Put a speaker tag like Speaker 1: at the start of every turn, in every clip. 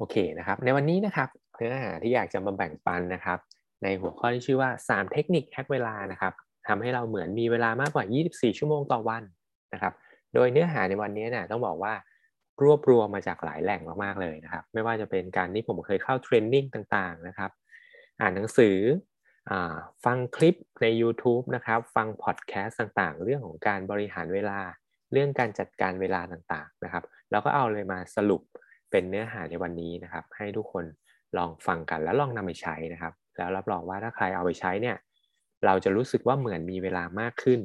Speaker 1: โอเคนะครับ ในวันนี้นะครับเนื้อหาที่อยากจะมาแบ่งปันนะครับ ในหัวข้อที่ชื่อว่า 3 เทคนิคแฮกเวลานะครับทำให้เราเหมือนมีเวลามากกว่า 24 ชั่วโมงต่อวันนะครับ โดยเนื้อหาในวันนี้เนี่ยต้องบอกว่ารวบรวมมาจากหลายแหล่งมากๆเลยนะครับ ไม่ว่าจะเป็นการที่ผมเคยเข้าเทรนนิ่งต่างๆนะครับ อ่านหนังสืออฟังคลิปใน YouTube นะครับ ฟังพอดแคสต์ต่างๆ เรื่องของการบริหารเวลา เรื่องการจัดการเวลาต่างๆนะครับ แล้วก็เอาเลยมาสรุป เป็นเนื้อหาในวันนี้นะครับ ให้ทุกคนลองฟังกันแล้วลองนำไปใช้นะครับ แล้วรับรองว่าถ้าใครเอาไปใช้เนี่ยเราจะรู้สึกว่าเหมือนมีเวลามากขึ้น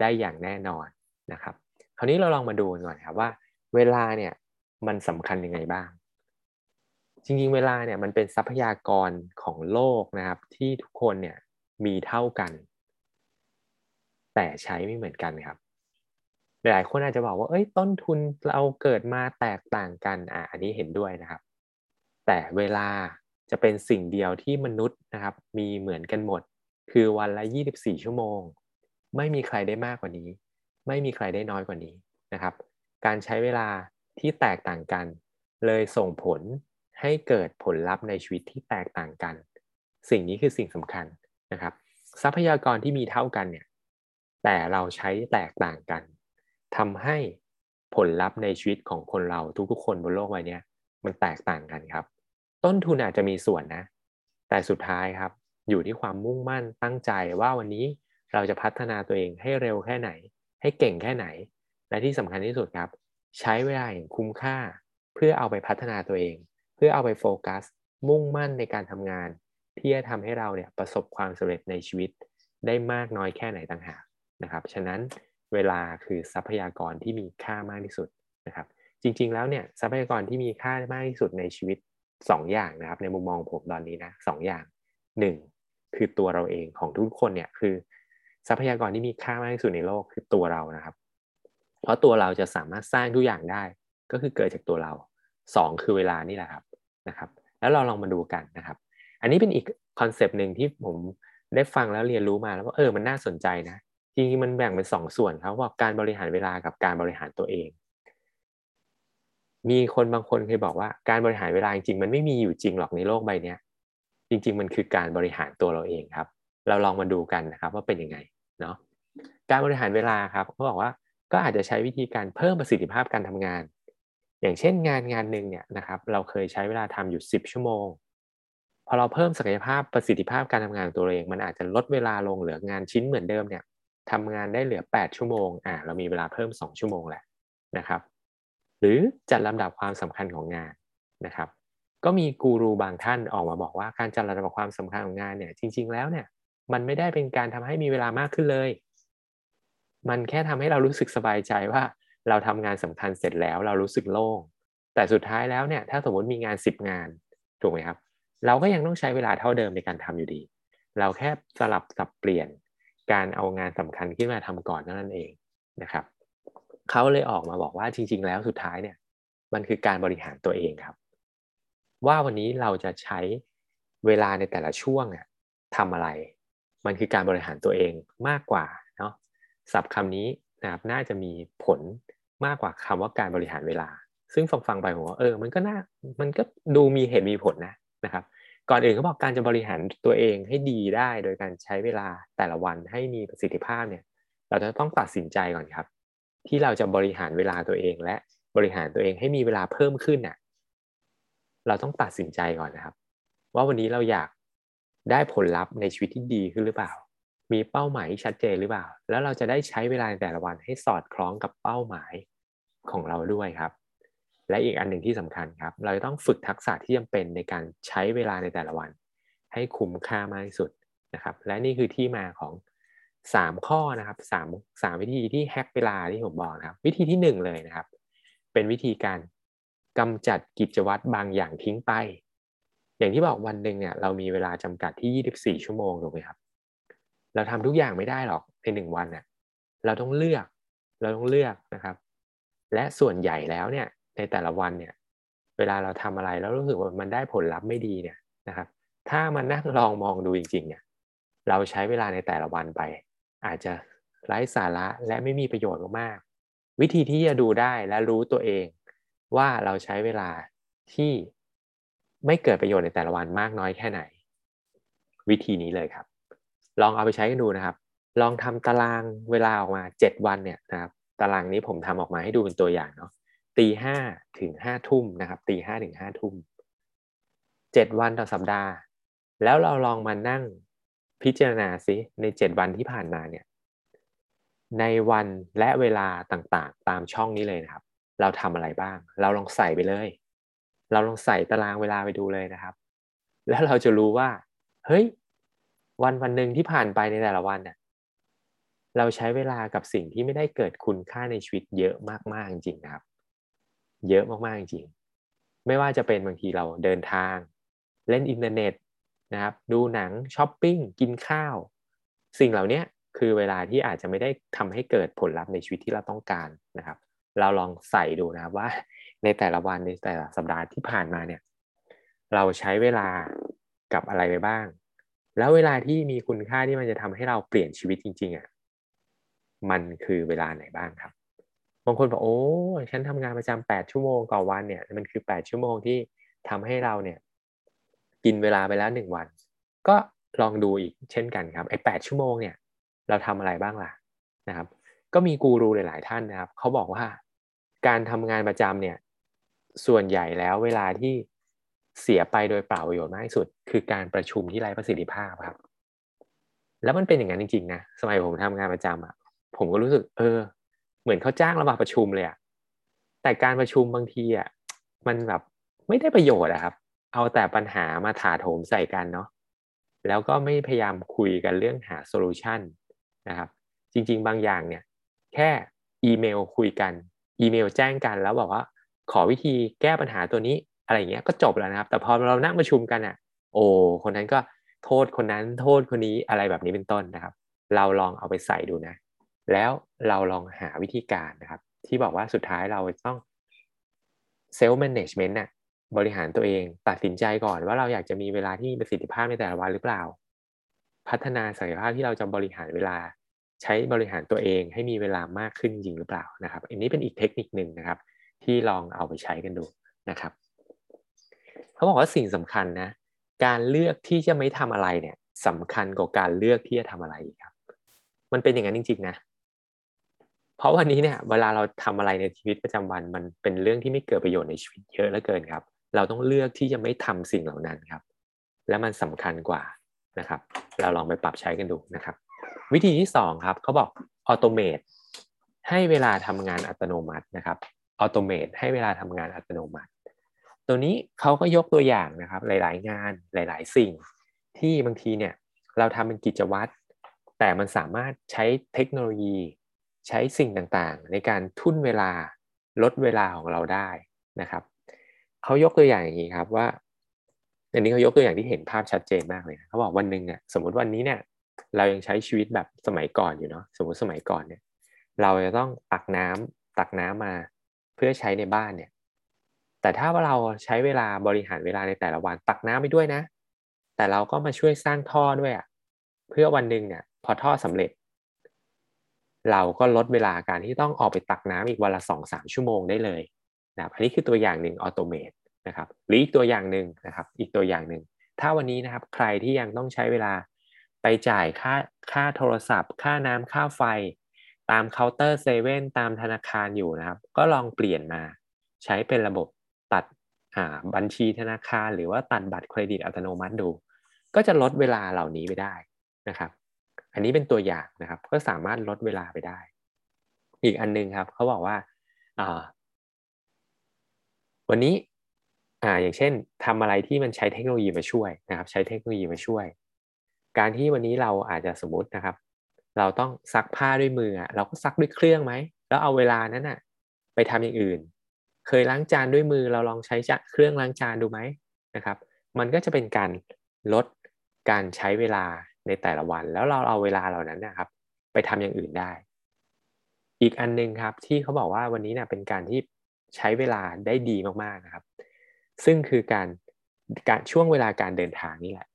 Speaker 1: ได้อย่างแน่นอนนะครับ คราวนี้เราลองมาดูกันก่อนครับว่า เวลาเนี่ยมันสำคัญยังไงบ้าง จริงๆ เวลาเนี่ยมันเป็นทรัพยากรของโลกนะครับ ที่ทุกคนเนี่ยมีเท่ากัน แต่ใช้ไม่เหมือนกันครับ หลายคนอาจจะบอกว่าเอ้ยต้นทุนเราเกิดมาแตกต่างกันอะอันนี้เห็นด้วยนะครับ แต่เวลาจะเป็นสิ่งเดียวที่มนุษย์นะครับ มีเหมือนกันหมด คือวันละ 24 ชั่วโมง ไม่มีใครได้มากกว่านี้ ไม่มีใครได้น้อยกว่านี้นะครับ การใช้เวลาที่แตกต่างกัน เลยส่งผลให้เกิดผลลัพธ์ในชีวิตที่แตกต่างกัน สิ่งนี้คือสิ่งสำคัญนะครับ ทรัพยากรที่มีเท่ากันเนี่ยแต่เราใช้แตกต่างกัน ทำให้ผลลัพธ์ในชีวิตของคนเราทุกๆ คนบนโลกใบนี้มันแตกต่างกันครับ ต้นทุนอาจจะมีส่วนนะ แต่สุดท้ายครับ อยู่ที่ความมุ่งมั่นตั้งใจว่าวันนี้เราจะพัฒนาตัวเองให้เร็วแค่ไหน ให้เก่งแค่ไหน และที่สำคัญที่สุดครับ ใช้เวลาอย่างคุ้มค่า เพื่อเอาไปพัฒนาตัวเอง เพื่อเอาไปโฟกัส มุ่งมั่นในการทำงาน ที่จะทำให้เราเนี่ยประสบความสำเร็จในชีวิตได้มากน้อยแค่ไหนต่างหากนะครับ ฉะนั้น เวลาคือทรัพยากรที่มีค่ามากที่สุดนะครับ จริง ๆ แล้วเนี่ยทรัพยากรที่มีค่ามากที่สุดในชีวิต 2 อย่างนะครับ ในมุมมองผมตอนนี้นะสออย่าง 1 คือตัวเราเองของทุกคนเนี่ยคือ ทรัพยากรที่มีค่ามากที่สุดในโลกคือตัวเรานะครับ เพราะตัวเราจะสามารถสร้างทุกอย่างได้ก็คือเกิดจากตัวเรา 2 คือเวลานี่แหละครับนะครับ แล้วเราลองมาดูกันนะครับ อันนี้เป็นอีกคอนเซปต์หนึ่งที่ผมได้ฟังแล้วเรียนรู้มาแล้วว่าเออมันน่าสนใจนะ จริงๆมันแบ่งเป็นสองส่วนครับว่าการบริหารเวลากับการบริหารตัวเอง มีคนบางคนเคยบอกว่าการบริหารเวลาจริงๆมันไม่มีอยู่จริงหรอกในโลกใบนี้จริง ๆ มันคือการบริหารตัวเราเองครับ เราลองมาดูกันนะครับว่าเป็นยังไงเนาะการบริหารเวลาครับเขาบอกว่าก็อาจจะใช้วิธีการเพิ่มประสิทธิภาพการทำงาน อย่างเช่นงานงานหนึ่งเนี่ยนะครับเราเคยใช้เวลาทำอยู่ 10 ชั่วโมง พอเราเพิ่มศักยภาพประสิทธิภาพการทำงานตัวเอง มันอาจจะลดเวลาลงเหลืองานชิ้นเหมือนเดิมเนี่ย ทำงานได้เหลือ 8 ชั่วโมงอ่าเรามีเวลาเพิ่ม 2 ชั่วโมงแหละนะครับ หรือจัดลำดับความสำคัญของงานนะครับ ก็มีกูรูบางท่านออกมาบอกว่าการจัดลำดับความสำคัญของงานเนี่ยจริง ๆ แล้วเนี่ยมันไม่ได้เป็นการทำให้มีเวลามากขึ้นเลย มันแค่ทำให้เรารู้สึกสบายใจว่าเราทำงานสำคัญเสร็จแล้วเรารู้สึกโล่งแต่สุดท้ายแล้วเนี่ยถ้าสมมติมีงาน 10 งานถูกไหมครับ เราก็ยังต้องใช้เวลาเท่าเดิมในการทำอยู่ดี เราแค่สลับสับเปลี่ยน การเอางานสำคัญขึ้นมาทำก่อนนั่นเองนะครับเขาเลยออกมาบอกว่าจริง ๆ แล้วสุดท้ายเนี่ย มันคือการบริหารตัวเองครับ ว่าวันนี้เราจะใช้เวลาในแต่ละช่วงอะทำอะไร มันคือการบริหารตัวเองมากกว่าเนาะศัพท์คำนี้นะครับน่าจะมีผลมากกว่าคำว่าการบริหารเวลา ซึ่งฟังฟังไปผมว่าเออ มันก็น่ามันก็ดูมีเหตุมีผลนะนะครับ ก่อนอื่นเขาบอกการจะบริหารตัวเองให้ดีได้โดยการใช้เวลาแต่ละวันให้มีประสิทธิภาพเนี่ย เราจะต้องตัดสินใจก่อนครับ ที่เราจะบริหารเวลาตัวเอง และบริหารตัวเองให้มีเวลาเพิ่มขึ้นน่ะเราต้องตัดสินใจก่อนนะครับ ว่าวันนี้เราอยากได้ผลลัพธ์ในชีวิตที่ดีขึ้นหรือเปล่า มีเป้าหมายที่ชัดเจนหรือเปล่า แล้วเราจะได้ใช้เวลาในแต่ละวันให้สอดคล้องกับเป้าหมายของเราด้วยครับ และอีกอันหนึ่งที่สำคัญครับ เราจะต้องฝึกทักษะที่จำเป็นในการใช้เวลาในแต่ละวัน ให้คุ้มค่ามากที่สุดนะครับ และนี่คือที่มาของ 3 ข้อนะครับ3 3วิธีที่แฮกเวลาที่ผมบอกนะครับ วิธีที่ 1 เลยนะครับ เป็นวิธีการกำจัดกิจวัตรบางอย่างทิ้งไป อย่างที่บอกวันหนึ่งเนี่ยเรามีเวลาจำกัดที่ 24 ชั่วโมงถูกไหมครับ เราทำทุกอย่างไม่ได้หรอกในหนึ่งวันน่ะเราต้องเลือกเราต้องเลือกนะครับ และส่วนใหญ่แล้วเนี่ย ในแต่ละวันเนี่ย เวลาเราทำอะไรแล้วรู้สึกว่ามันได้ผลลัพธ์ไม่ดีเนี่ยนะครับ ถ้ามันนั่งลองมองดูจริงๆเนี่ย เราใช้เวลาในแต่ละวันไป อาจจะไร้สาระและไม่มีประโยชน์มากๆวิธีที่จะดูได้และรู้ตัวเอง ว่าเราใช้เวลาที่ไม่เกิดประโยชน์ในแต่ละวันมากน้อยแค่ไหน วิธีนี้เลยครับ ลองเอาไปใช้กันดูนะครับ ลองทำตารางเวลาออกมาเจ็ดวันเนี่ยนะครับ ตารางนี้ผมทำออกมาให้ดูเป็นตัวอย่างเนาะ ตีห้าถึงห้าทุ่มนะครับตีห้าถึงห้าทุ่มเจ็ดวันต่อสัปดาห์ แล้วเราลองมานั่งพิจารณาสิในเจ็ดวันที่ผ่านมาเนี่ย ในวันและเวลาต่างๆ ตามช่องนี้เลยนะครับ เราทำอะไรบ้าง เราลองใส่ไปเลย เราลองใส่ตารางเวลาไปดูเลยนะครับ แล้วเราจะรู้ว่า เฮ้ย วันวันหนึ่งที่ผ่านไปในแต่ละวันเนี่ยเราใช้เวลากับสิ่งที่ไม่ได้เกิดคุณค่าในชีวิตเยอะมากๆจริงๆนะครับ เยอะมากๆจริง ไม่ว่าจะเป็นบางทีเราเดินทาง เล่นอินเทอร์เน็ตนะครับดูหนังช้อปปิ้งกินข้าว สิ่งเหล่านี้คือเวลาที่อาจจะไม่ได้ทำให้เกิดผลลัพธ์ในชีวิตที่เราต้องการนะครับ เราลองใส่ดูนะครับว่าในแต่ละวันในแต่ละสัปดาห์ที่ผ่านมาเนี่ยเราใช้เวลากับอะไรไปบ้าง แล้วเวลาที่มีคุณค่าที่มันจะทำให้เราเปลี่ยนชีวิตจริงๆอะ่ะมันคือเวลาไหนบ้างครับ บางคนบอกโอ้ฉันทำงานประจำแปดชั่วโมงต่อวันเนี่ย มันคือแปดชั่วโมงที่ทำให้เราเนี่ย กินเวลาไปแล้วหนึ่งวัน ก็ลองดูอีกเช่นกันครับไอ้แปดชั่วโมงเนี่ย เราทำอะไรบ้างล่ะนะครับ ก็มีกูรูหลาย ๆ ท่านนะครับเขาบอกว่าการทำงานประจำเนี่ย ส่วนใหญ่แล้วเวลาที่เสียไปโดยเปล่าประโยชน์มากที่สุด คือการประชุมที่ไร้ประสิทธิภาพครับ แล้วมันเป็นอย่างนั้นจริง ๆ นะสมัยผมทำงานประจำอะผมก็รู้สึก เออ เหมือนเขาจ้างเรามาประชุมเลยอะแต่การประชุมบางทีอะมันแบบไม่ได้ประโยชน์อะครับ เอาแต่ปัญหามาถาโถมใส่กันเนาะแล้วก็ไม่พยายามคุยกันเรื่องหาโซลูชันนะครับ จริง ๆ บางอย่างเนี่ย แค่อีเมลคุยกัน อีเมลแจ้งกันแล้วบอกว่า ขอวิธีแก้ปัญหาตัวนี้อะไรเงี้ยก็จบแล้วนะครับ แต่พอเรานั่งประชุมกันอะโอ้คนนั้นก็โทษคนนั้นโทษคนนี้อะไรแบบนี้เป็นต้นนะครับ เราลองเอาไปใส่ดูนะ แล้วเราลองหาวิธีการนะครับ ที่บอกว่าสุดท้ายเราต้องเซลล์แมネจเมนต์น่ะบริหารตัวเองตัดสินใจก่อนว่าเราอยากจะมีเวลาที่มีประสิทธิภาพในแต่ละวันหรือเปล่า พัฒนาศักยภาพที่เราจะบริหารเวลาใช้บริหารตัวเองให้มีเวลามากขึ้นจริงหรือเปล่านะครับ อันนี้เป็นอีกเทคนิคหนึ่งนะครับ ที่ลองเอาไปใช้กันดูนะครับเขาบอกว่าสิ่งสำคัญนะ การเลือกที่จะไม่ทำอะไรเนี่ยสำคัญกว่าการเลือกที่จะทำอะไรครับ มันเป็นอย่างนั้นจริงๆนะ เพราะวันนี้เนี่ยเวลาเราทำอะไรในชีวิตประจำวันมันเป็นเรื่องที่ไม่เกิดประโยชน์ในชีวิตเยอะเหลือเกินครับ เราต้องเลือกที่จะไม่ทำสิ่งเหล่านั้นครับ และมันสำคัญกว่านะครับ เราลองไปปรับใช้กันดูนะครับ วิธีที่2ครับเขาบอกออโตเมตให้เวลาทำงานอัตโนมัตินะครับออโตเมตให้เวลาทำงานอัตโนมัติ ตัวนี้เขาก็ยกตัวอย่างนะครับ หลาย ๆ งานหลาย ๆ สิ่ง ที่บางทีเนี่ยเราทำเป็นกิจวัตรแต่มันสามารถใช้เทคโนโลยี ใช้สิ่งต่างๆ ในการทุ่นเวลาลดเวลาของเราได้นะครับเขายกตัวอย่างอย่างนี้ครับว่าอันนี้เขายกตัวอย่างที่เห็นภาพชัดเจนมากเลยเขาบอกวันหนึ่งเนี่ยสมมติวันนี้เนี่ยเรายังใช้ชีวิตแบบสมัยก่อนอยู่เนาะสมมติสมัยก่อนเนี่ย เราจะต้องตักน้ำตักน้ำมาเพื่อใช้ในบ้านเนี่ย แต่ถ้าว่าเราใช้เวลาบริหารเวลาในแต่ละวันตักน้ำไปด้วยนะ แต่เราก็มาช่วยสร้างท่อด้วยอะเพื่อวันหนึ่งเนี่ยพอท่อสำเร็จ เราก็ลดเวลาการที่ต้องออกไปตักน้ำอีกวันละสองสามชั่วโมงได้เลยนะครับอันนี้คือตัวอย่างหนึ่งออโตเมตนะครับหรืออีกตัวอย่างหนึ่งนะครับอีกตัวอย่างหนึ่งถ้าวันนี้นะครับใครที่ยังต้องใช้เวลาไปจ่ายค่าค่าโทรศัพท์ ค่าน้ำค่าไฟ ตามเคาน์เตอร์เซเว่นตามธนาคารอยู่นะครับ ก็ลองเปลี่ยนมาใช้เป็นระบบตัดบัญชีธนาคาร หรือว่าตัดบัตรเครดิตอัตโนมัติดู ก็จะลดเวลาเหล่านี้ไปได้นะครับ อันนี้เป็นตัวอย่างนะครับ ก็สามารถลดเวลาไปได้ อีกอันนึงครับเขาบอกว่าวันนี้อ่าอย่างเช่นทำอะไรที่มันใช้เทคโนโลยีมาช่วยนะครับ ใช้เทคโนโลยีมาช่วย การที่วันนี้เราอาจจะสมมตินะครับ เราต้องซักผ้าด้วยมือเราก็ซักด้วยเครื่องไหมแล้วเอาเวลานั้นอะไปทำอย่างอื่น เคยล้างจานด้วยมือเราลองใช้เครื่องล้างจานดูไหมนะครับ มันก็จะเป็นการลดการใช้เวลา ในแต่ละวัน แล้วเราเอาเวลาเหล่านั้นนะครับ ไปทำอย่างอื่นได้ อีกอันนึงครับที่เขาบอกว่าวันนี้เนี่ยเป็นการที่ใช้เวลาได้ดีมากๆนะครับ ซึ่งคือการการช่วงเวลาการเดินทางนี่แหละ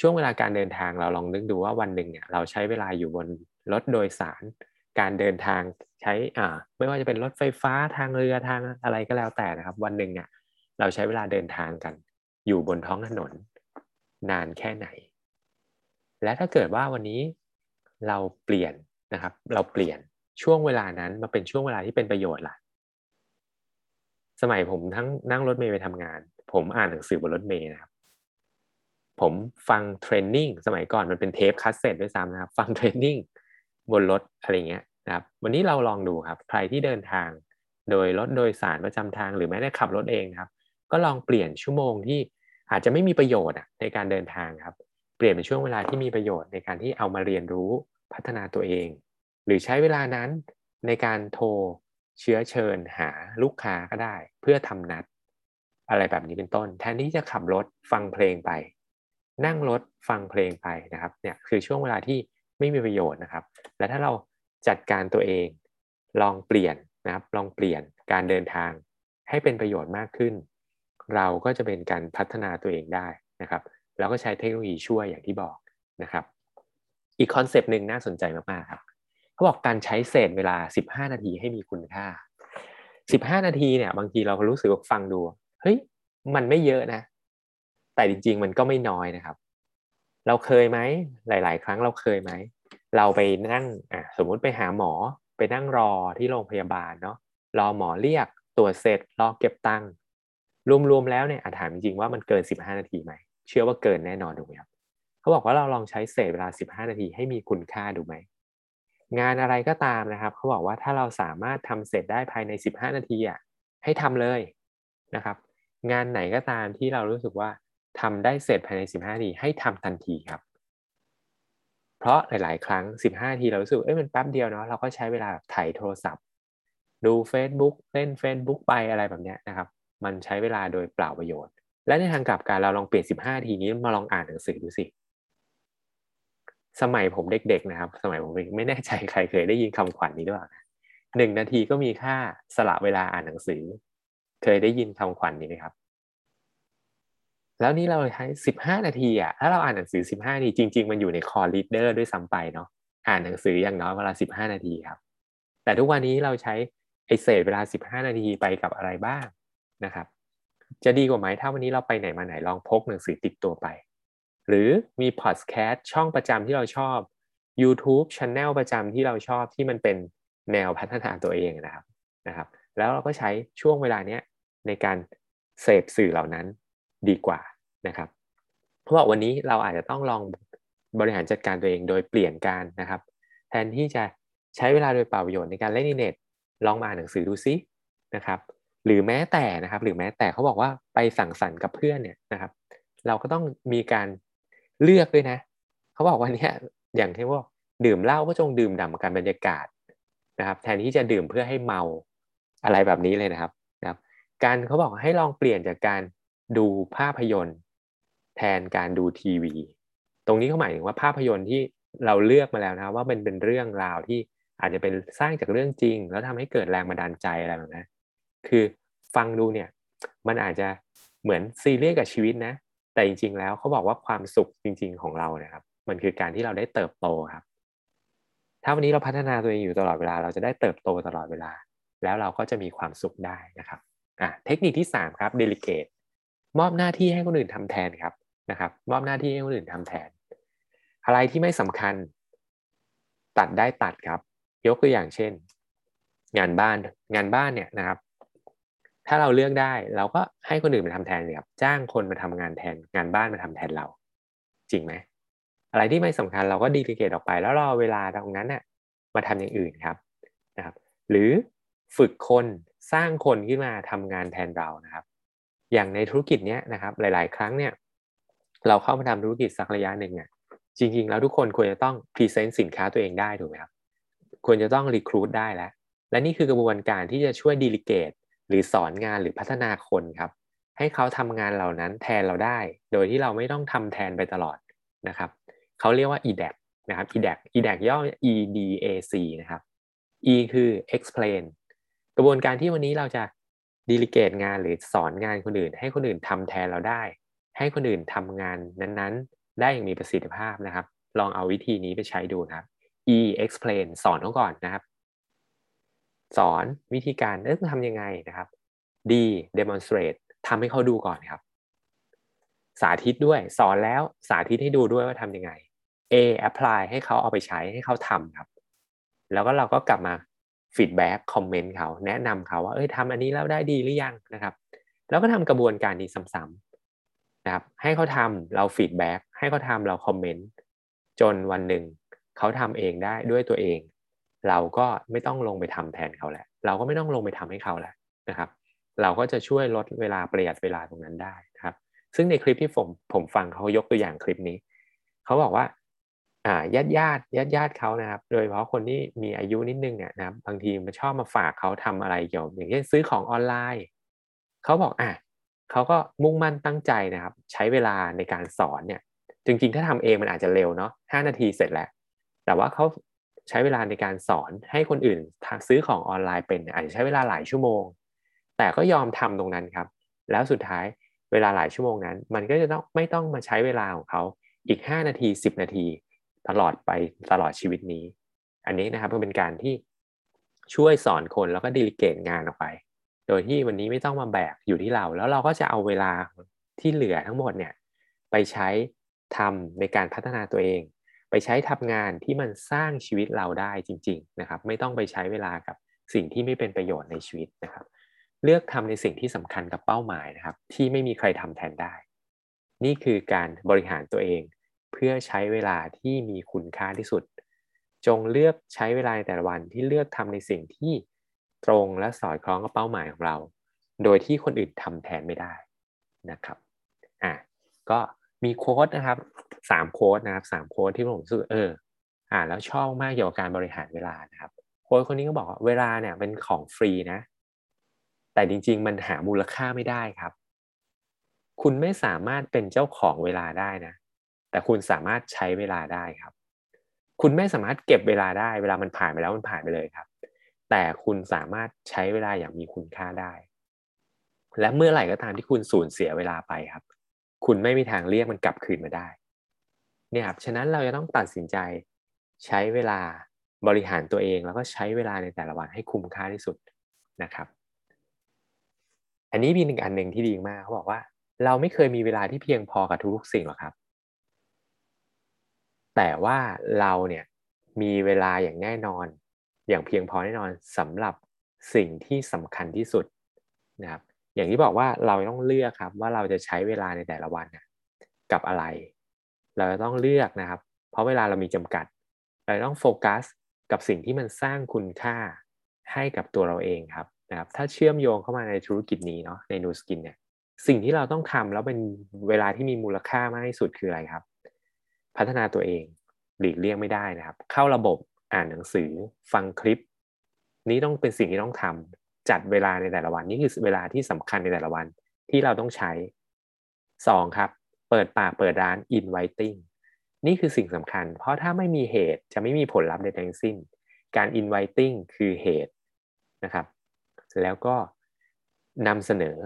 Speaker 1: ช่วงเวลาการเดินทางเราลองนึกดูว่าวันหนึ่งเนี่ยเราใช้เวลาอยู่บนรถโดยสาร การเดินทางใช้อ่าไม่ว่าจะเป็นรถไฟฟ้าทางเรือทางอะไรก็แล้วแต่นะครับ วันหนึ่งเนี่ยเราใช้เวลาเดินทางกัน อยู่บนท้องถนน นานแค่ไหน และถ้าเกิดว่าวันนี้เราเปลี่ยนนะครับ เราเปลี่ยนช่วงเวลานั้นมาเป็นช่วงเวลาที่เป็นประโยชน์ล่ะ สมัยผมทั้งนั่งรถเมย์ไปทำงาน ผมอ่านหนังสือบนรถเมย์นะครับ ผมฟังเทรนนิ่งสมัยก่อนมันเป็นเทปคัสเซ็ตด้วยซ้ำนะครับ ฟังเทรนนิ่งบนรถอะไรเงี้ยนะครับ วันนี้เราลองดูครับ ใครที่เดินทาง โดยรถโดยสารประจำทางหรือแม้แต่ขับรถเองครับ ก็ลองเปลี่ยนชั่วโมงที่อาจจะไม่มีประโยชน์ในการเดินทางครับ เปลี่ยนเป็นช่วงเวลาที่มีประโยชน์ในการที่เอามาเรียนรู้พัฒนาตัวเอง หรือใช้เวลานั้นในการโทรเชื้อเชิญหาลูกค้าก็ได้ เพื่อทำนัด อะไรแบบนี้เป็นต้น แทนที่จะขับรถฟังเพลงไป นั่งรถฟังเพลงไปนะครับเนี่ยคือช่วงเวลาที่ไม่มีประโยชน์นะครับ และถ้าเราจัดการตัวเองลองเปลี่ยนนะครับลองเปลี่ยนการเดินทางให้เป็นประโยชน์มากขึ้น เราก็จะเป็นการพัฒนาตัวเองได้นะครับ แล้วก็ใช้เทคโนโลยีช่วยอย่างที่บอกนะครับ อีกคอนเซปต์หนึ่งน่าสนใจมากๆครับเขาบอกการใช้เศษเวลา 15 นาทีให้มีคุณค่า 15 นาทีเนี่ย บางทีเรารู้สึกว่าฟังดูเฮ้ยมันไม่เยอะนะ แต่จริง ๆ มันก็ไม่น้อยนะครับ เราเคยไหมหลาย ๆ ครั้งเราเคยไหมเราไปนั่งอะสมมุติไปหาหมอไปนั่งรอที่โรงพยาบาลเนาะรอหมอเรียกตรวจเสร็จรอเก็บตังค์รวมๆแล้วเนี่ยถามจริงๆว่ามันเกิน 15 นาทีไหม เชื่อว่าเกินแน่นอนถูกไหมครับเขาบอกว่าเราลองใช้เศษเวลา 15 นาทีให้มีคุณค่าดูไหมงานอะไรก็ตามนะครับ เขาบอกว่าถ้าเราสามารถทำเสร็จได้ภายใน 15 นาทีอะให้ทำเลยนะครับ งานไหนก็ตามที่เรารู้สึกว่าทำได้เสร็จภายใน 15 นาทีให้ทำทันทีครับ เพราะหลาย ๆ ครั้ง 15 นาทีเรารู้สึกเอ้ยมันแป๊บเดียวเนาะเราก็ใช้เวลาถ่ายโทรศัพท์ ดู Facebook เล่น Facebook ไปอะไรแบบเนี้ยนะครับ มันใช้เวลาโดยเปล่าประโยชน์ และในทางกลับกันเราลองเปลี่ยน 15นาทีนี้มาลองอ่านหนังสือดูสิ สมัยผมเด็กๆนะครับ สมัยผมไม่แน่ใจใครเคยได้ยินคำขวัญนนี้หรือเปล่าหนึ่งนาทีก็มีค่าสละเวลาอ่านหนังสือ เคยได้ยินคำขวัญนนี้ไหมครับ แล้วนี่เราใช้สิบห้านาทีอะถ้าเราอ่านหนังสือสิบห้านาทีจริง ๆ มันอยู่ใน core leader ด้วยซ้ำไปเนาะอ่านหนังสืออย่างน้อยเวลาสิบห้านาทีครับ แต่ทุกวันนี้เราใช้ไอเศษเวลาสิบห้านาทีไปกับอะไรบ้างนะครับ จะดีกว่าไหมถ้าวันนี้เราไปไหนมาไหนลองพกหนังสือติดตัวไป หรือมีพอดแคสต์ช่องประจำที่เราชอบ YouTube c h a n e l ประจำที่เราชอบที่มันเป็นแนวพัฒนาตัวเองนะครับนะครับ แล้วเราก็ใช้ช่วงเวลาเนี้ยในการเสพสื่อเหล่านั้นดีกว่านะครับ เพราะว่าวันนี้เราอาจจะต้องลองบริหารจัดการตัวเองโดยเปลี่ยนการนะครับ แทนที่จะใช้เวลาโดยเปล่าประโยชน์ในการเล่นอินเน็ตลองมาอ่านหนังสือดูซินะครับ หรือแม้แต่นะครับ หรือแม้แต่เขาบอกว่าไปสั่งสรรค์กับเพื่อนเนี่ยนะครับ เราก็ต้องมีการเลือกด้วยนะเขาบอกว่าเนี่ยอย่างที่ว่าดื่มเหล้าก็จงดื่มด่ำกันบรรยากาศนะครับ แทนที่จะดื่มเพื่อให้เมาอะไรแบบนี้เลยนะครับนะครับ การเขาบอกให้ลองเปลี่ยนจากการดูภาพยนตร์ แทนการดูทีวี ตรงนี้เขาหมายถึงว่าภาพยนตร์ที่เราเลือกมาแล้วนะว่ามันเป็นเรื่องราวที่อาจจะเป็นสร้างจากเรื่องจริง แล้วทำให้เกิดแรงบันดาลใจอะไรแบบนั้ คือฟังดูเนี่ยมันอาจจะเหมือนซีเรียสกับชีวิตนะ แต่จริง ๆ แล้วเขาบอกว่าความสุขจริง ๆ ของเราเนี่ยครับ มันคือการที่เราได้เติบโตครับ ถ้าวันนี้เราพัฒนาตัวเองอยู่ตลอดเวลา เราจะได้เติบโตตลอดเวลา แล้วเราก็จะมีความสุขได้นะครับอะเทคนิคที่ 3 ครับ delegate มอบหน้าที่ให้คนอื่นทำแทนครับนะครับ มอบหน้าที่ให้คนอื่นทำแทน อะไรที่ไม่สำคัญ ตัดได้ตัดครับ ยกตัวอย่างเช่น งานบ้านงานบ้านเนี่ยนะครับ ถ้าเราเลือกได้เราก็ให้คนอื่นมาทำแทนเลยครับจ้างคนมาทำงานแทนงานบ้านมาทำแทนเรา จริงไหมอะไรที่ไม่สำคัญเราก็ delegate ออกไป แล้วเอาเวลาตรงนั้นน่ะมาทำอย่างอื่นครับนะครับ หรือฝึกคนสร้างคนขึ้นมาทำงานแทนเรานะครับ อย่างในธุรกิจเนี้ยนะครับ หลาย ๆ ครั้งเนี่ยเราเข้ามาทำธุรกิจสักระยะหนึ่งอะจริง ๆ แล้วทุกคนควรจะต้อง present สินค้าตัวเองได้ถูกไหมครับควรจะต้องรีคูดได้แล้วและนี่คือกระบวนการที่จะช่วยดีลิเกต หรือสอนงานหรือพัฒนาคนครับ ให้เขาทำงานเหล่านั้นแทนเราได้ โดยที่เราไม่ต้องทำแทนไปตลอดนะครับเขาเรียกว่า EDAC นะครับ EDAC EDAC ย่อ EDAC นะครับ E คือ explain กระบวนการที่วันนี้เราจะดีลิเกตงานหรือสอนงานคนอื่น ให้คนอื่นทำแทนเราได้ ให้คนอื่นทำงานนั้นๆ ได้อย่างมีประสิทธิภาพนะครับ ลองเอาวิธีนี้ไปใช้ดูนะครับ E explain สอนเขาก่อนนะครับ สอนวิธีการเอ๊ะทำยังไงนะครับ D demonstrate ทำให้เขาดูก่อนครับ สาธิตด้วยสอนแล้วสาธิตให้ดูด้วยว่าทำยังไง A apply ให้เขาเอาไปใช้ให้เขาทำครับ แล้วก็เราก็กลับมาฟีดแบ็กคอมเมนต์เขาแนะนำเขาว่าเอ้ยทำอันนี้แล้วได้ดีหรือยังนะครับ แล้วก็ทำกระบวนการนี้ซ้ำๆนะครับ ให้เขาทำเรา feedback ให้เขาทำเรา comment จนวันหนึ่งเขาทำเองได้ด้วยตัวเอง เราก็ไม่ต้องลงไปทำแทนเขาแหละ เราก็ไม่ต้องลงไปทำให้เขาแหละนะครับ เราก็จะช่วยลดเวลาประหยัดเวลาตรงนั้นได้นะครับ ซึ่งในคลิปที่ผมผมฟังเขายกตัวอย่างคลิปนี้ เขาบอกว่าอ่าญาติญาติญาติญาติเขานะครับ โดยเฉพาะคนที่มีอายุนิดนึงเนี่ยนะครับบางทีมันชอบมาฝากเขาทำอะไรเกี่ยวอย่างเช่นซื้อของออนไลน์ เขาบอกอะเขาก็มุ่งมั่นตั้งใจนะครับ ใช้เวลาในการสอนเนี่ยจริงๆ ถ้าทำเองมันอาจจะเร็วเนาะห้านาทีเสร็จแล้ว แต่ว่าเขา ใช้เวลาในการสอนให้คนอื่นซื้อของออนไลน์เป็นอาจจะใช้เวลาหลายชั่วโมง แต่ก็ยอมทำตรงนั้นครับ แล้วสุดท้ายเวลาหลายชั่วโมงนั้น มันก็จะต้องไม่ต้องมาใช้เวลาของเขาอีก 5 นาที 10 นาที ตลอดไปตลอดชีวิตนี้ อันนี้นะครับก็เป็นการที่ช่วยสอนคนแล้วก็ดีลิเกตงานออกไป โดยที่วันนี้ไม่ต้องมาแบกอยู่ที่เรา แล้วเราก็จะเอาเวลาที่เหลือทั้งหมดเนี่ยไปใช้ทำในการพัฒนาตัวเอง ไปใช้ทำงานที่มันสร้างชีวิตเราได้จริง ๆ นะครับ ไม่ต้องไปใช้เวลากับสิ่งที่ไม่เป็นประโยชน์ในชีวิตนะครับ เลือกทำในสิ่งที่สำคัญกับเป้าหมายนะครับ ที่ไม่มีใครทำแทนได้ นี่คือการบริหารตัวเอง เพื่อใช้เวลาที่มีคุณค่าที่สุด จงเลือกใช้เวลาในแต่ละวันที่เลือกทำในสิ่งที่ตรงและสอดคล้องกับเป้าหมายของเรา โดยที่คนอื่นทำแทนไม่ได้นะครับอะก็มีโค้ดนะครับ สามโค้ดนะครับสามโค้ดที่ผมรู้สึกเอออ่านแล้วชอบมากเกี่ยวกับการบริหารเวลานะครับโค้ดคนนี้ก็บอกว่าเวลาเนี่ยเป็นของฟรีนะ แต่จริง ๆ มันหามูลค่าไม่ได้ครับ คุณไม่สามารถเป็นเจ้าของเวลาได้นะ แต่คุณสามารถใช้เวลาได้ครับ คุณไม่สามารถเก็บเวลาได้เวลามันผ่านไปแล้วมันผ่านไปเลยครับ แต่คุณสามารถใช้เวลาอย่างมีคุณค่าได้ และเมื่อไหร่ก็ตามที่คุณสูญเสียเวลาไปครับ คุณไม่มีทางเรียกมันกลับคืนมาได้ เนี่ยครับฉะนั้นเราจะต้องตัดสินใจใช้เวลาบริหารตัวเองแล้วก็ใช้เวลาในแต่ละวันให้คุ้มค่าที่สุดนะครับ อันนี้มีหนึ่งอันหนึ่งที่ดีมากเขาบอกว่า เราไม่เคยมีเวลาที่เพียงพอกับทุกๆสิ่งหรอกครับ แต่ว่าเราเนี่ยมีเวลาอย่างแน่นอน อย่างเพียงพอแน่นอนสำหรับสิ่งที่สำคัญที่สุดนะครับอย่างที่บอกว่าเราต้องเลือกครับว่าเราจะใช้เวลาในแต่ละวันกับอะไร เราต้องเลือกนะครับ เพราะเวลาเรามีจำกัด เราต้องโฟกัสกับสิ่งที่มันสร้างคุณค่าให้กับตัวเราเองครับนะครับ ถ้าเชื่อมโยงเข้ามาในธุรกิจนี้เนาะในนูสกินเนี่ยสิ่งที่เราต้องทำแล้วเป็นเวลาที่มีมูลค่ามากที่สุดคืออะไรครับ พัฒนาตัวเองหลีกเลี่ยงไม่ได้นะครับ เข้าระบบอ่านหนังสือ ฟังคลิป นี้ต้องเป็นสิ่งที่ต้องทำจัดเวลาในแต่ละวันนี่คือเวลาที่สำคัญในแต่ละวันที่เราต้องใช้ 2. ครับ เปิดปากเปิดร้าน inviting นี่คือสิ่งสำคัญ เพราะถ้าไม่มีเหตุจะไม่มีผลลัพธ์ใดทั้งสิ้น การ inviting คือเหตุนะครับ แล้วก็นำเสนอ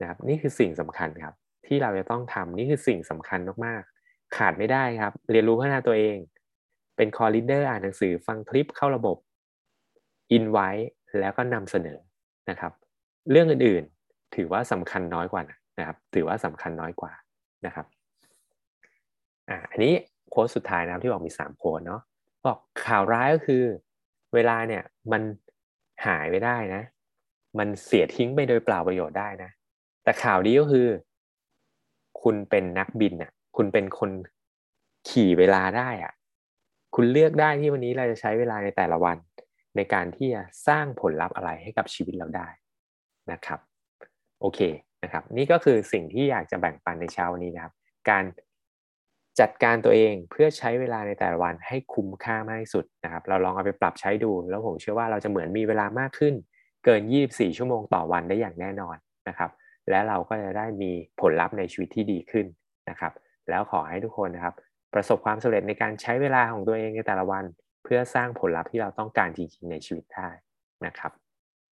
Speaker 1: นะครับ นี่คือสิ่งสำคัญครับ ที่เราจะต้องทำนี่คือสิ่งสำคัญมากๆ ขาดไม่ได้ครับ เรียนรู้พัฒนาตัวเอง เป็น core leader อ่านหนังสือฟังคลิปเข้าระบบอินไว้แล้วก็นำเสนอนะครับ เรื่องอื่นๆ ถือว่าสำคัญน้อยกว่านะครับ ถือว่าสำคัญน้อยกว่า นะครับอ่าอันนี้ quote สุดท้ายนะครับที่บอกมีสาม quote เนาะบอกข่าวร้ายก็คือเวลาเนี่ยมันหายไปได้นะ มันเสียทิ้งไปโดยเปล่าประโยชน์ได้นะ แต่ข่าวดีก็คือ คุณเป็นนักบินอะคุณเป็นคนขี่เวลาได้อะ คุณเลือกได้ที่วันนี้เราจะใช้เวลาในแต่ละวัน ในการที่จะสร้างผลลัพธ์อะไรให้กับชีวิตเราได้นะครับ โอเค นะครับนี่ก็คือสิ่งที่อยากจะแบ่งปันในเช้านนี้นะครับ การจัดการตัวเองเพื่อใช้เวลาในแต่ละวันให้คุ้มค่ามากที่สุดนะครับ เราลองเอาไปปรับใช้ดู แล้วผมเชื่อว่าเราจะเหมือนมีเวลามากขึ้น เกิน 24 ชั่วโมงต่อวันได้อย่างแน่นอนนะครับ และเราก็จะได้มีผลลัพธ์ในชีวิตที่ดีขึ้นนะครับ แล้วขอให้ทุกคนนะครับ ประสบความสำเร็จในการใช้เวลาของตัวเองในแต่ละวัน เพื่อสร้างผลลัพธ์ที่เราต้องการจริงๆในชีวิตได้นะครับ